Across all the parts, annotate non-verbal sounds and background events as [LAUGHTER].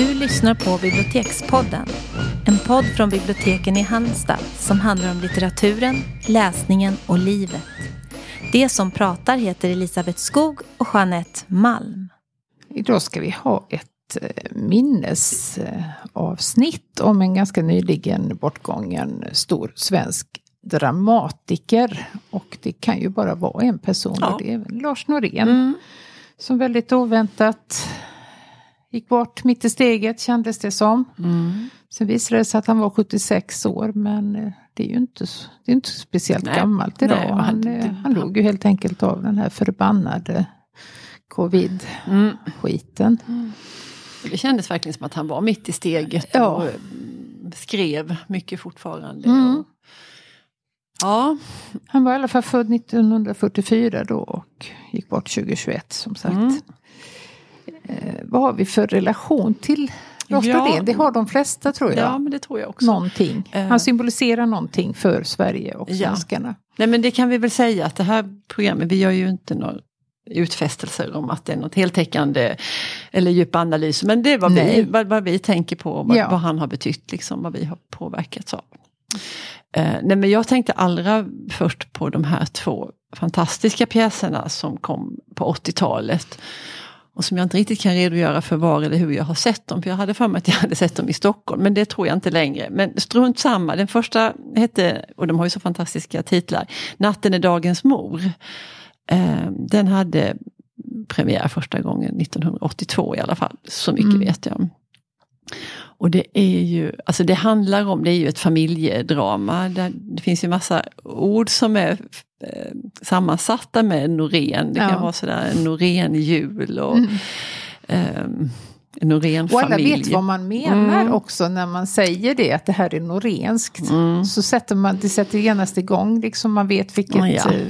Du lyssnar på Bibliotekspodden. En podd från biblioteken i Halmstad som handlar om litteraturen, läsningen och livet. Det som pratar heter Elisabeth Skog och Jeanette Malm. Idag ska vi ha ett eh, minnesavsnitt om en ganska nyligen bortgången stor svensk dramatiker. Och det kan ju bara vara en person Ja. och det är Lars Norén. Mm. Som väldigt oväntat gick bort mitt i steget kändes det som. Mm. Sen visade det sig att han var 76 år men eh, det är ju inte, det är inte speciellt Nej. gammalt idag. Nej, han, han- eh, han dog ju helt enkelt av den här förbannade covid-skiten. Mm. Det kändes verkligen som att han var mitt i steget Ja. och mm, skrev mycket fortfarande. Mm. Och, ja, Han var i alla fall född 1944 då och gick bort 2021 som sagt. Mm. Eh, vad har vi för relation till Lars Ja. Det har de flesta tror jag. ja, men det tror jag också. Någonting. Eh. Han symboliserar någonting för Sverige och Ja. svenskarna. Nej men det kan vi väl säga att det här programmet, vi gör ju inte några utfästelser om att det är något heltäckande eller djupa analyser. Men det är vad, vi, vad, vad vi tänker på, vad, Ja. vad han har betytt, liksom, vad vi har påverkats av. Eh, nej men jag tänkte allra först på de här två fantastiska pjäserna som kom på 80-talet. Och som jag inte riktigt kan redogöra för var eller hur jag har sett dem. För jag hade för mig att jag hade sett dem i Stockholm. Men det tror jag inte längre. Men strunt samma. Den första hette, och de har ju så fantastiska titlar, Natten är dagens mor. Eh, den hade premiär första gången 1982 i alla fall. Så mycket Mm. vet jag. Och det är ju, alltså det handlar om, det är ju ett familjedrama. Där det finns ju massa ord som är eh, sammansatta med Norén. Det kan Ja. vara sådär Norén-jul och Mm. en Norén-familj. Och alla vet vad man menar Mm. också när man säger det, att det här är norenskt. Mm. Så sätter man, det sätter genast igång, liksom man vet vilket, Ja. eh,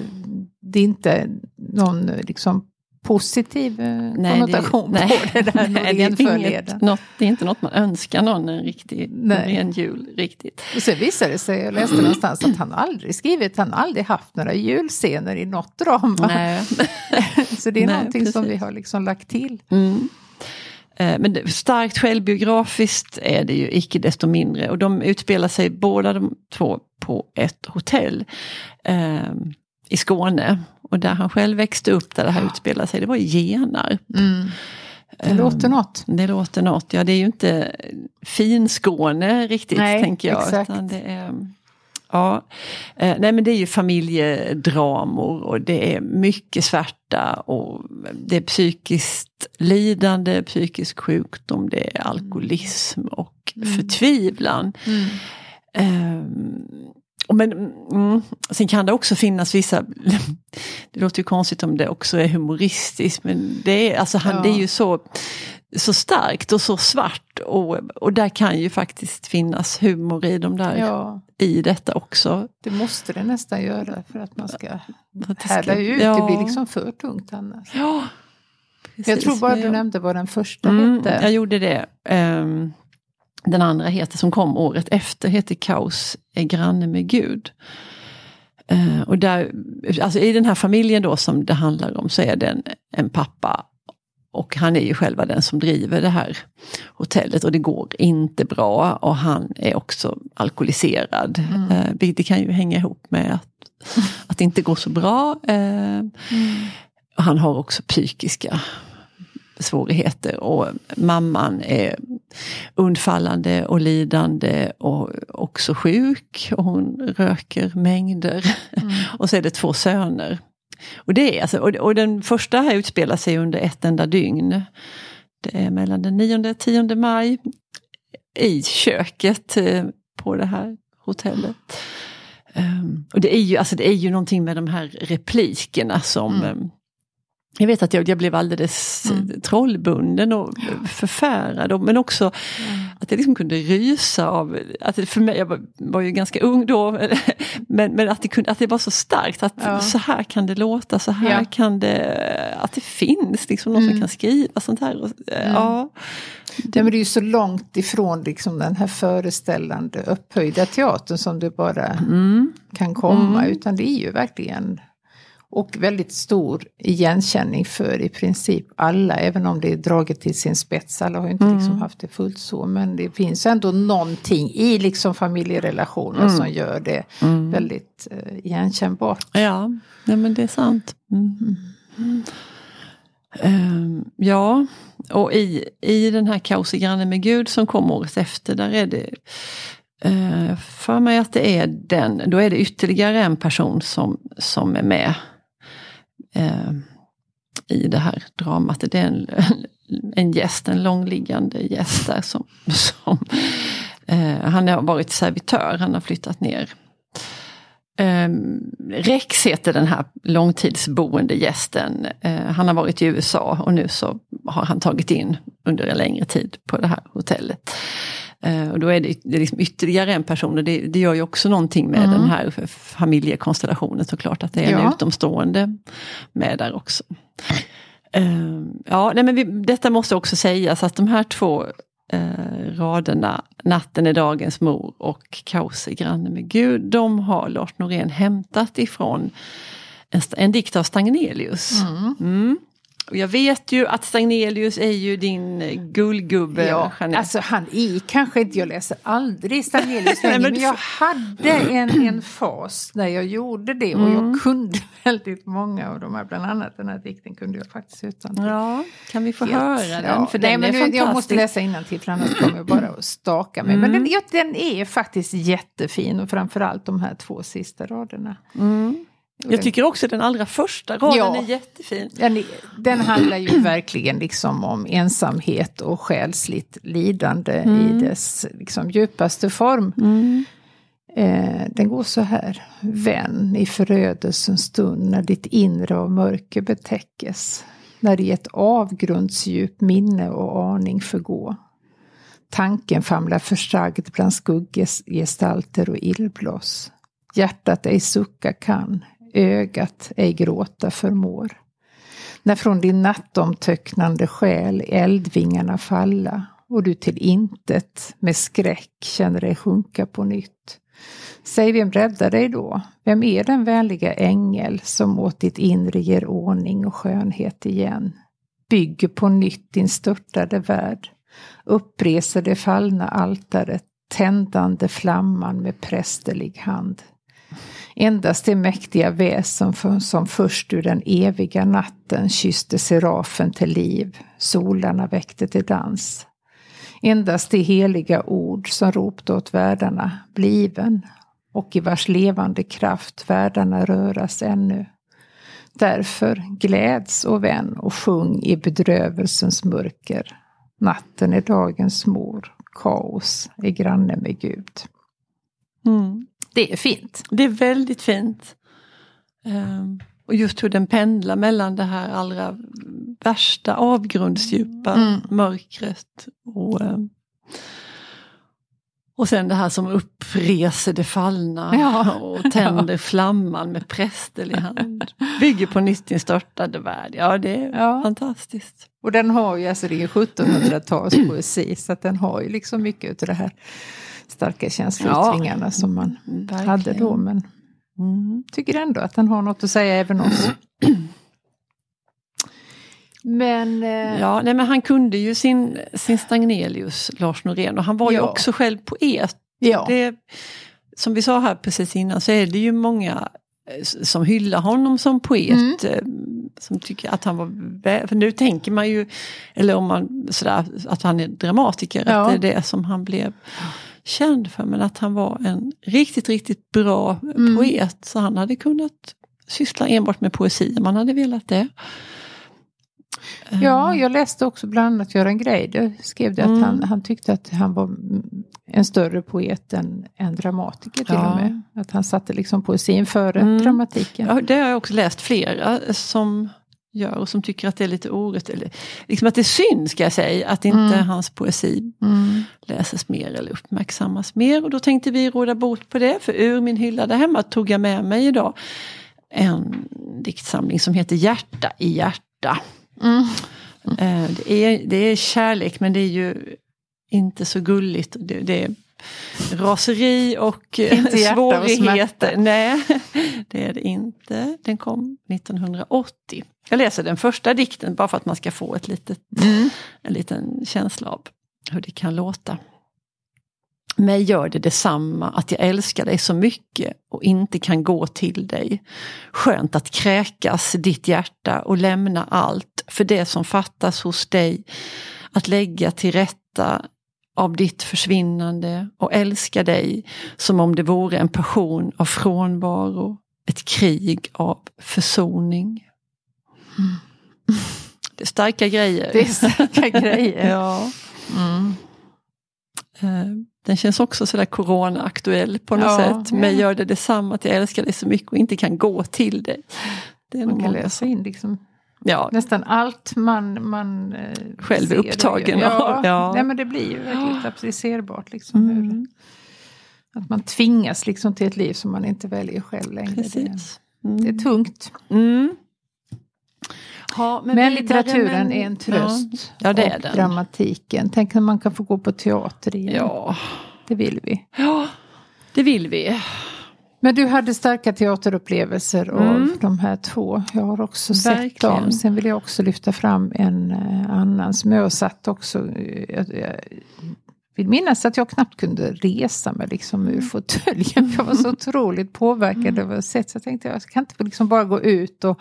det är inte någon eh, liksom positiv eh, konnotation nej. på det där Nej, det, är [LAUGHS] inget, något, det är inte något man önskar någon en riktig Nej. Norén-jul riktigt. Och sen visade det sig, jag läste någonstans att han aldrig skrivit, han aldrig haft några julscener i något drama. Nej. [LAUGHS] Så det är Nej, någonting som vi precis. har liksom lagt till. Mm. Eh, Men det, starkt självbiografiskt är det ju icke desto mindre. Och de utspelar sig båda de två på ett hotell eh, i Skåne. Och där han själv växte upp, där det här utspelar sig, det var i Genarp. Det låter något. Det låter något, ja det är ju inte fin-Skåne riktigt Nej, tänker jag. exakt. Det är, ja. Eh, nej men det är ju familjedramor och det är mycket svärta och det är psykiskt lidande, psykisk sjukdom, det är alkoholism och förtvivlan. Ehm, och men, mm, sen kan det också finnas vissa, [LAUGHS] det låter ju konstigt om det också är humoristiskt, men det är, alltså han, Ja. det är ju så, så starkt och så svart och, och där kan ju faktiskt finnas humor i, de där, Ja, i detta också. det måste det nästan göra för att man ska att härda ut. ja. Det blir liksom för tungt annars. Ja, Jag precis. tror bara du jag- nämnde vad den första Mm, hette. jag gjorde det. Ehm, den andra heter, som kom året efter, heter Kaos är granne med Gud. Eh, och där, alltså I den här familjen då som det handlar om så är det en, en pappa och han är ju själva den som driver det här hotellet och det går inte bra och han är också alkoholiserad. Eh, vilket kan ju hänga ihop med att, att det inte går så bra. Eh, och Han har också psykiska svårigheter och mamman är undfallande och lidande och också sjuk och hon röker mängder. [LAUGHS] och så är det två söner. Och, det är alltså, och, och den första här utspelar sig under ett enda dygn. Det är mellan den 9 och 10 maj i köket eh, på det här hotellet. Um, och det är, ju, alltså det är ju någonting med de här replikerna som um, jag vet att jag, jag blev alldeles mm. trollbunden och förfärad. Men också att jag liksom kunde rysa av, att det för mig, jag var, var ju ganska ung då, [LAUGHS] men, men att, det kunde, att det var så starkt. Att Ja. så här kan det låta, så här Ja. kan det, att det finns liksom någon som kan skriva sånt här. Och, ja. Ja, men det är ju så långt ifrån liksom den här föreställande upphöjda teatern som det bara Mm. kan komma. Utan det är ju verkligen Och väldigt stor igenkänning för i princip alla, även om det är draget till sin spets. Alla har ju inte Mm. liksom haft det fullt så, men det finns ändå någonting i liksom familjerelationer Mm. som gör det väldigt eh, igenkännbart. Ja, nej men det är sant. Mm. Ehm, ja, och i, i den här Kaos i grannen med Gud som kom året efter, där är det eh, för mig att det är den, då är det ytterligare en person som, som är med eh, i det här dramat. Det är en, [LAUGHS] en gäst, en långliggande gäst där som, [LAUGHS] som eh, han har varit servitör, han har flyttat ner Eh, Rex heter den här långtidsboende gästen. Eh, han har varit i USA och nu så har han tagit in under en längre tid på det här hotellet. Eh, och då är det, det är liksom ytterligare en person och det, det gör ju också någonting med den här familjekonstellationen såklart. Att det är en Ja. utomstående med där också. Eh, ja, nej men vi, detta måste också sägas att de här två eh, raderna, Natten är dagens mor och Kaos är granne med Gud, de har Lars Norén hämtat ifrån en, en dikt av Stagnelius. Mm. Och jag vet ju att Stagnelius är ju din eh, gullgubbe, Ja, Jeanette. alltså han är kanske inte, jag läser aldrig Stagnelius [LAUGHS] Nej, längre, men men jag hade en, en fas när jag gjorde det och Mm. jag kunde [LAUGHS] väldigt många av de här, bland annat den här dikten kunde jag faktiskt utan. Ja, kan vi få Helt, höra den? ja. För Nej, den men är nu, fantastisk. jag måste läsa innantill för annars kommer jag bara att staka mig. Men Mm. den, ja, den är faktiskt jättefin och framförallt de här två sista raderna. Mm. Jag tycker också den allra första raden Ja. är jättefin. Den, den handlar ju [CLEARS THROAT] verkligen liksom om ensamhet och själsligt lidande Mm. i dess liksom djupaste form. Eh, den går så här. Vän i förödelsens stund när ditt inre av mörker betäckes. När i ett avgrundsdjup minne och aning förgå. Tanken famlar försagd bland skugggestalter och illblås. Hjärtat ej sucka kan, ögat ej gråta förmår. När från din nattomtöcknande själ eldvingarna falla och du till intet med skräck känner dig sjunka på nytt. Säg vem räddar dig då? Vem är den vänliga ängel som åt ditt inre ger ordning och skönhet igen? Bygger på nytt din störtade värld. Uppreser det fallna altaret, tändande flamman med prästerlig hand. Endast det mäktiga väsen som först ur den eviga natten kysste serafen till liv, solarna väckte till dans. Endast det heliga ord som ropte åt världarna, bliven, och i vars levande kraft världarna röras ännu. Därför gläds och vän och sjung i bedrövelsens mörker. Natten är dagens mor, kaos är granne med Gud. Mm. Det är fint. Det är väldigt fint. Ehm, och just hur den pendlar mellan det här allra värsta avgrundsdjupa Mm. mörkret och, ehm, och sen det här som uppreser det fallna Ja. och tänder flamman med prästerlig hand. Bygger på nytt din störtade värld. Ja, det är Ja. fantastiskt. Och den har ju, alltså det är ju 1700-talspoesi, så att den har ju liksom mycket av det här starka känsloyttringarna som man hade då. Men Mm. tycker ändå att den har något att säga även oss. [CLEARS THROAT] Men eh, Ja, nej, men han kunde ju sin, sin Stagnelius, Lars Norén, och han var ju Ja. också själv poet. ja, Det, som vi sa här precis innan så är det ju många eh, som hyllar honom som poet. Mm. eh, Som tycker att han var, för nu tänker man ju, eller om man sådär, att han är dramatiker, Ja. att det är det som han blev känd för. Men att han var en riktigt, riktigt bra Mm. poet. Så han hade kunnat syssla enbart med poesi om han hade velat det. ja, jag läste också bland annat Göran Greider skrev det att Mm. han, han tyckte att han var en större poet än, än dramatiker till Ja. och med. Att han satte liksom poesin före Mm. dramatiken. Ja, det har jag också läst flera som gör och som tycker att det är lite orätt. Eller, liksom att det är synd ska jag säga att inte Mm. hans poesi Mm. läses mer eller uppmärksammas mer. Och då tänkte vi råda bot på det. För ur min hylla där hemma tog jag med mig idag en diktsamling som heter Hjärta i hjärta. Mm. Eh, Det är, det är kärlek men det är ju inte så gulligt. Det, det är raseri och [LAUGHS] hjärta och svårigheter. Nej, [LAUGHS] det är det inte. Den kom 1980. Jag läser den första dikten bara för att man ska få ett litet, en liten känsla av hur det kan låta. Mig gör det detsamma att jag älskar dig så mycket och inte kan gå till dig. Skönt att kräkas ditt hjärta och lämna allt för det som fattas hos dig. Att lägga till rätta av ditt försvinnande och älska dig som om det vore en passion av frånvaro. Ett krig av försoning. Det är starka grejer. Det är starka grejer. ja. [LAUGHS] Mm. Eh, Den känns också sådär corona-aktuell på något Ja, sätt. Men ja. gör det detsamma att jag älskar dig så mycket och inte kan gå till dig. Det är Man kan läsa in liksom Ja, nästan allt man, man eh, Själv är ser och upptagen av, Ja, ja. Nej, men det blir ju väldigt [GASPS] applicerbart. Liksom, hur, mm, att man tvingas liksom till ett liv som man inte väljer själv längre. Det, precis. det är tungt. Mm. Ja, Men, vidare, litteraturen men- är en tröst. Ja, det är den. dramatiken. Tänk om man kan få gå på teater igen. Ja. Det vill vi. ja, det vill vi. Men du hade starka teaterupplevelser av Mm. de här två. Jag har också sett Verkligen. dem. Sen vill jag också lyfta fram en eh, annan som jag har satt också. eh, Jag, jag vill minnas att jag knappt kunde resa mig liksom ur fåtöljen. Jag var så [LAUGHS] otroligt påverkad av att sett. Så jag tänkte jag kan inte liksom bara gå ut och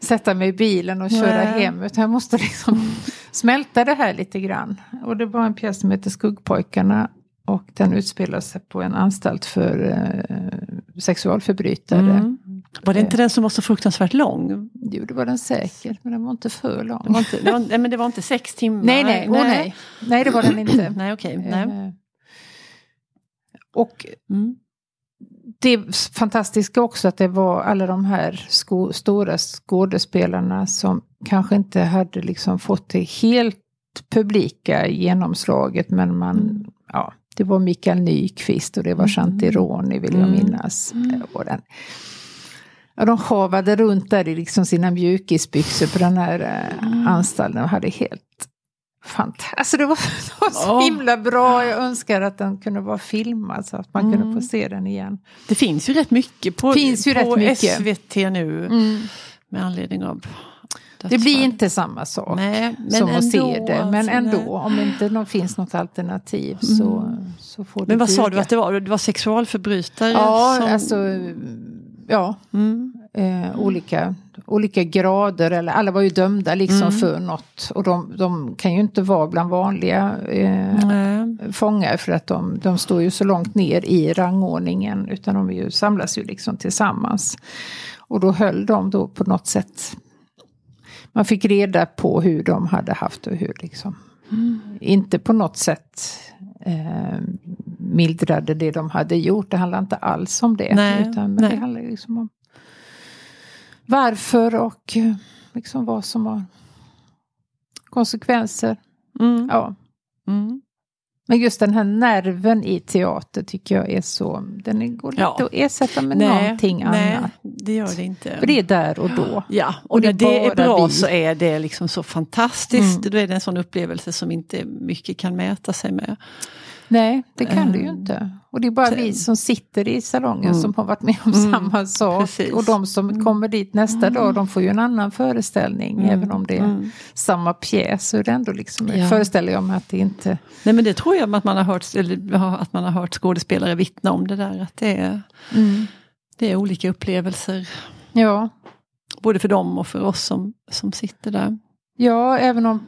sätta mig i bilen och köra Nej. hem. Utan jag måste liksom smälta det här lite grann. Och det var en pjäs som heter Skuggpojkarna. Och den utspelar sig på en anstalt för eh, sexualförbrytare. Mm. Var det inte den som var så fruktansvärt lång? Jo, det var den säkert, men den var inte för lång. Det var inte, det var, nej, men det var inte sex timmar? Nej, nej, åh, nej. nej, det var den inte. [CLEARS THROAT] Nej, okej. nej. Eh, Och Mm. det fantastiska också att det var alla de här sko- stora skådespelarna som kanske inte hade liksom fått det helt publika genomslaget men man, Mm. ja, det var Mikael Nyqvist och det var Shanti Roni vill jag Mm. minnas. Och den, ja, de havade runt där i liksom sina mjukisbyxor på den här eh, Mm. anstalten och hade helt fantastiskt. Alltså det var, [LAUGHS] det var så Åh. himla bra. Jag önskar att den kunde vara filmad så att man Mm. kunde få se den igen. Det finns ju rätt mycket på, Finns ju på rätt mycket. SVT nu med anledning av Det blir inte samma sak Nej, men som att se ändå, det. Men alltså, ändå, om inte nå- finns något alternativ så, så får det Men vad sa duga. du att det var? Det var sexualförbrytare? Ja, som... alltså ja, Mm. eh, olika, olika grader. Eller alla var ju dömda liksom Mm. för något. Och de, de kan ju inte vara bland vanliga eh, fångar för att de, de står ju så långt ner i rangordningen. Utan de ju, samlas ju liksom tillsammans. Och då höll de då på något sätt. Man fick reda på hur de hade haft och hur liksom. Inte på något sätt eh, mildrade det de hade gjort. Det handlar inte alls om det. Nej, utan nej. det handlar liksom om varför och eh, liksom vad som har konsekvenser. Mm. Ja. Mm. Men just den här nerven i teater tycker jag är så, den går Ja. att ersätta med någonting nej, annat. det gör det inte. För det är där och då. Ja, och, Och det när är det är bra vi. så är det liksom så fantastiskt. Mm. Då är det en sån upplevelse som inte mycket kan mäta sig med. Nej, det kan det ju Mm. inte. Och det är bara vi som sitter i salongen Mm. som har varit med om Mm, samma sak. precis. Och de som kommer dit nästa Mm. dag, de får ju en annan föreställning. Mm. Även om det är Mm. samma pjäs så är det ändå liksom, Ja. föreställer jag mig att det inte... Nej men det tror jag att man har hört, att man har hört skådespelare vittna om det där. Att det är, det är olika upplevelser. Ja. Både för dem och för oss som, som sitter där. ja, även om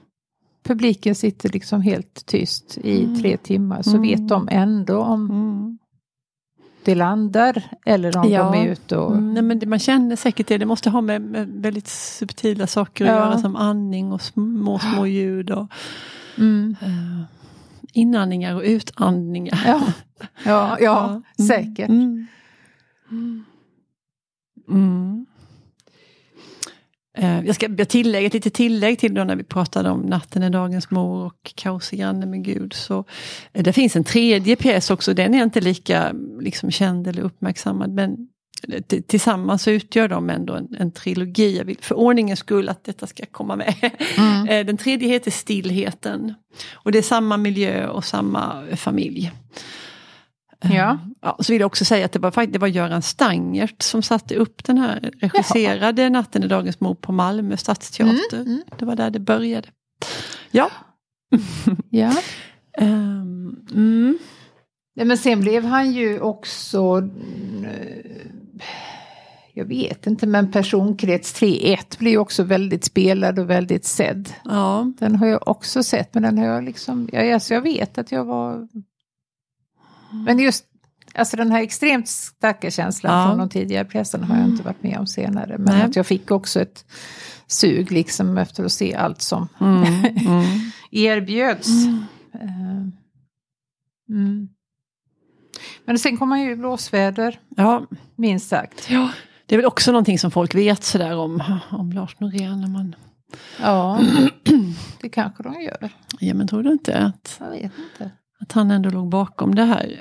publiken sitter liksom helt tyst i Mm. tre timmar så Mm. vet de ändå om Mm. det landar eller om Ja. de är ute och... Mm, nej, men det, man känner säkert det. Det måste ha med, med väldigt subtila saker att Ja. göra som andning och små, små [GASPS] ljud. Och, Mm. eh, inandningar och utandningar. Ja, ja, ja [LAUGHS] Mm. säkert. Eh, Jag ska tillägga ett litet tillägg till då när vi pratade om Natten är dagens mor och Kaos i granne med Gud. Så, eh, det finns en tredje pjäs också, den är inte lika liksom, känd eller uppmärksammad. Men eh, tillsammans utgör de ändå en, en trilogi. Jag vill för ordningens skull att detta ska komma med. Mm. [LAUGHS] Den tredje heter Stillheten. Och det är samma miljö och samma familj. Ja. Ja, så vill jag också säga att det var, det var Göran Stangert som satte upp den här, regisserade Natten i Dagens Mord på Malmö stadsteater. Mm, mm. Det var där det började. Ja. [LAUGHS] ja. Ehm, mm. Nej, men sen blev han ju också, eh, jag vet inte, men personkrets 3.1 blir ju också väldigt spelad och väldigt sedd. Ja, Den har jag också sett, men den har jag liksom, jag, alltså jag vet att jag var... Men just, alltså den här extremt starka känslan Ja. från de tidigare pjäserna har jag inte varit med om senare. Men Nej. att jag fick också ett sug liksom efter att se allt som mm. Mm. [LAUGHS] erbjöds. Eh, Mm. Men sen kom han ju blåsväder, ja, minst sagt. ja. Det är väl också någonting som folk vet sådär om, om Lars Norén. När man, Ja, [CLEARS THROAT] det kanske de gör. ja men tror du inte att, Jag vet inte. Att han ändå låg bakom det här?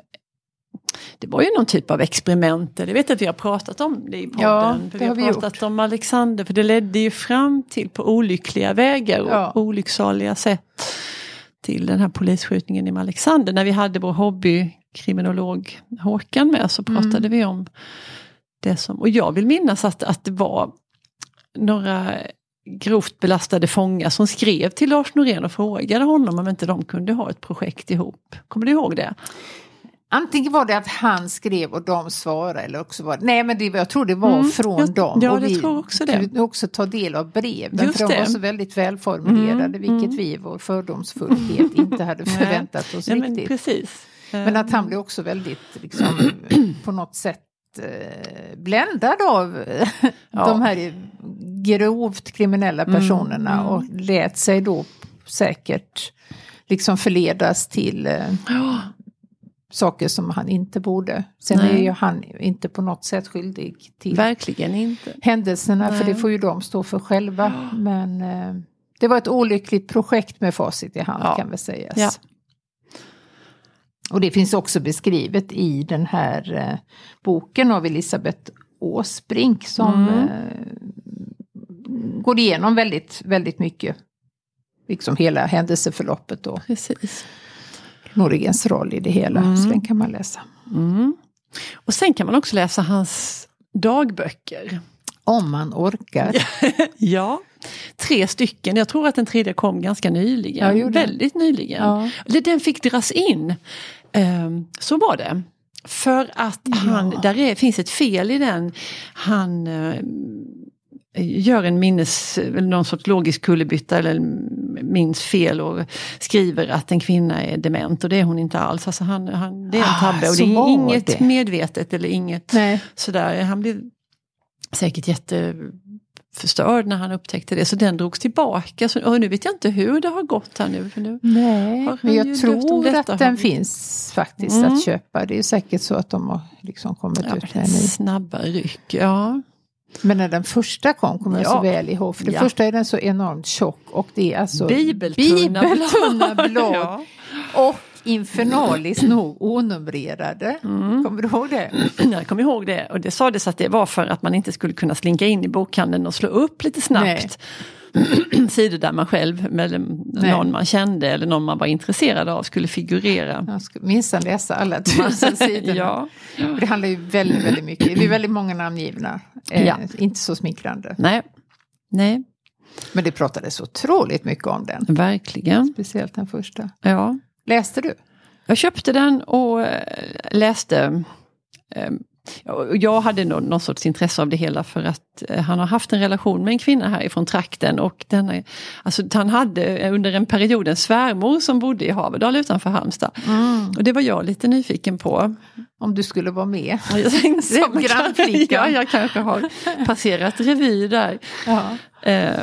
Det var ju någon typ av experiment. Jag vet att vi har pratat om det i podden. Ja, det vi har, har vi pratat gjort. om Alexander. För det ledde ju fram till på olyckliga vägar och Ja. olycksaliga sätt. Till den här polisskjutningen i Alexander. När vi hade vår hobbykriminolog Håkan med så pratade Mm. vi om det som. Och jag vill minnas att, att det var några grovt belastade fångar som skrev till Lars Norén och frågade honom om inte de kunde ha ett projekt ihop. Kommer du ihåg det? Antingen var det att han skrev och de svarade eller också var det, nej men det, jag tror det var Mm, från jag- dem. ja, och det vi tror också det. kunde också ta del av breven Just för de var det. så väldigt välformulerade Mm, vilket mm. vi i vår fördomsfullhet [LAUGHS] inte hade förväntat oss Ja, men riktigt. precis. Men att han blev också väldigt liksom, [CLEARS THROAT] på något sätt eh, bländad av eh, Ja. de här grovt kriminella Mm, personerna mm. och lät sig då säkert liksom förledas till eh, Ja, saker som han inte borde. Sen Nej. är ju han inte på något sätt skyldig till verkligen inte. händelserna för Nej. det får ju de stå för själva. Men eh, det var ett olyckligt projekt med facit i hand Ja. kan väl sägas. Ja. Och det finns också beskrivet i den här eh, boken av Elisabeth Åsbrink som Mm. Går igenom väldigt, väldigt mycket. Liksom hela händelseförloppet och Precis. Noregens roll i det hela. Mm. Så den kan man läsa. Mm. Och sen kan man också läsa hans dagböcker. Om man orkar. [LAUGHS] Ja, tre stycken. Jag tror att den tredje kom ganska nyligen. Ja. Väldigt nyligen. Ja. Den fick dras in. Ehm, så var det. För att han, Ja. där är, finns ett fel i den. Han eh, gör en minnes, någon sorts logisk kullerbytta eller minns fel och skriver att en kvinna är dement och det är hon inte alls. Alltså han, han, det är en Ah, tabbe och så det är inget det. medvetet eller inget Nej. sådär. Han blev säkert jätteförstörd när han upptäckte det. Så den drogs tillbaka. Så, och nu vet jag inte hur det har gått här nu. För nu Nej, men jag tror att den finns faktiskt Mm. att köpa. Det är säkert så att de har liksom kommit ja, ut med en ny. snabba ryck. Ja. Men när den första kom kommer jag Ja. så väl ihåg. För det Ja. första är den så enormt tjock och det är alltså Bibeltunna bibeltunna blad. [LAUGHS] blad. Ja. Och infernaliskt nog onumrerade. Mm. Kommer du ihåg det? [CLEARS THROAT] Jag kommer ihåg det och det sades att det var för att man inte skulle kunna slinka in i bokhandeln och slå upp lite snabbt. [CLEARS THROAT] Sidor där man själv, med någon man kände eller någon man var intresserad av skulle figurera. Jag ska minsann läsa alla tusen [LAUGHS] sidorna. ja. Det handlar ju väldigt, väldigt mycket. Det är väldigt många namngivna. Eh, Ja. Inte så smickrande. Nej. Nej, Men det pratades otroligt mycket om den. verkligen. Speciellt den första. Ja. Läste du? Jag köpte den och eh, läste. Eh, Jag hade nog någon sorts intresse av det hela för att eh, han har haft en relation med en kvinna härifrån trakten. Och den, är- alltså, han hade under en period en svärmor som bodde i Haverdal utanför Halmstad. Och det var jag lite nyfiken på. Om du skulle vara med. [LAUGHS] Som grannflickan. Ja, jag kanske har passerat revy där. Ja. Eh,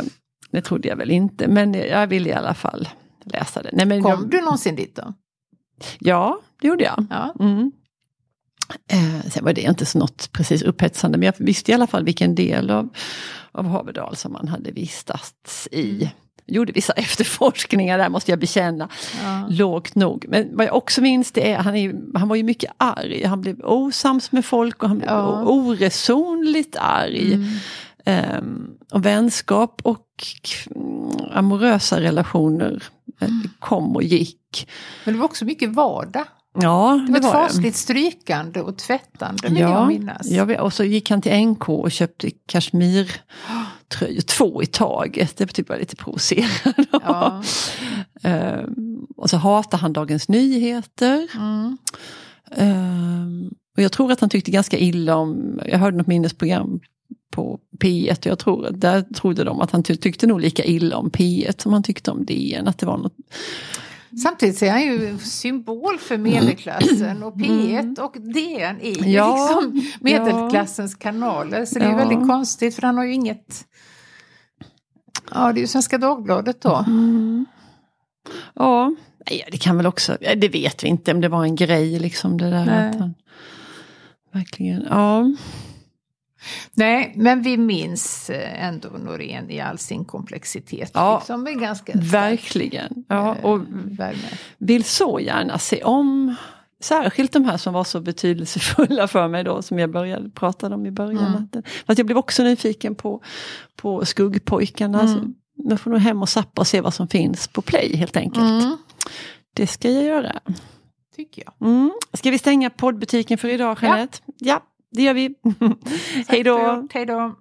det trodde jag väl inte, men jag ville i alla fall läsa det. Nej, men Kom jag, du någonsin dit då? Ja, det gjorde jag. Ja. Mm. Eh, sen var det inte så något precis upphetsande men jag visste i alla fall vilken del av, av Haverdal som man hade vistats i. Gjorde vissa [LAUGHS] efterforskningar där måste jag bekänna. Ja. Lågt nog. Men vad jag också minns det är han, är, han var ju mycket arg. Han blev osams med folk och han blev Ja. oresonligt arg. Mm. Ehm, och vänskap och mm, amorösa relationer eh, kom och gick. Men det var också mycket vardag. Ja, Det var det ett var det. fasligt strykande och tvättande vill jag Ja, minnas. jag vet, och så gick han till NK och köpte kashmirtröjor, två i taget. Det typ var lite provocerande. [LAUGHS] Ja. Ehm, och så hatar han Dagens Nyheter. Mm. Ehm, och jag tror att han tyckte ganska illa om, jag hörde något minnesprogram på P1 och jag tror, där trodde de att han ty- tyckte nog lika illa om P1 som han tyckte om DN. Att det var något, Samtidigt så är han ju symbol för medelklassen och P1 och DN är ju Ja, liksom medelklassens kanaler. Så det är Ja. väldigt konstigt för han har ju inget... Ja, det är ju Svenska Dagbladet då. ja, nej, det kan väl också, ja, det vet vi inte om det var en grej liksom det där. Nej. Att han, verkligen, ja. Nej, men vi minns eh, ändå Norén i all sin komplexitet. Ja. Liksom med ganska Verkligen. Ja, och eh, värme. vill så gärna se om Särskilt de här som var så betydelsefulla för mig då som jag började prata om i början. Mm. Att- Fast jag blev också nyfiken på, på skuggpojkarna. Mm. Så jag får nog hem och sappa och se vad som finns på play helt enkelt. Mm, Det ska jag göra. tycker jag. Mm. Ska vi stänga poddbutiken för idag Jeanette? Ja, det gör vi. [LAUGHS] Hej då! Hej då!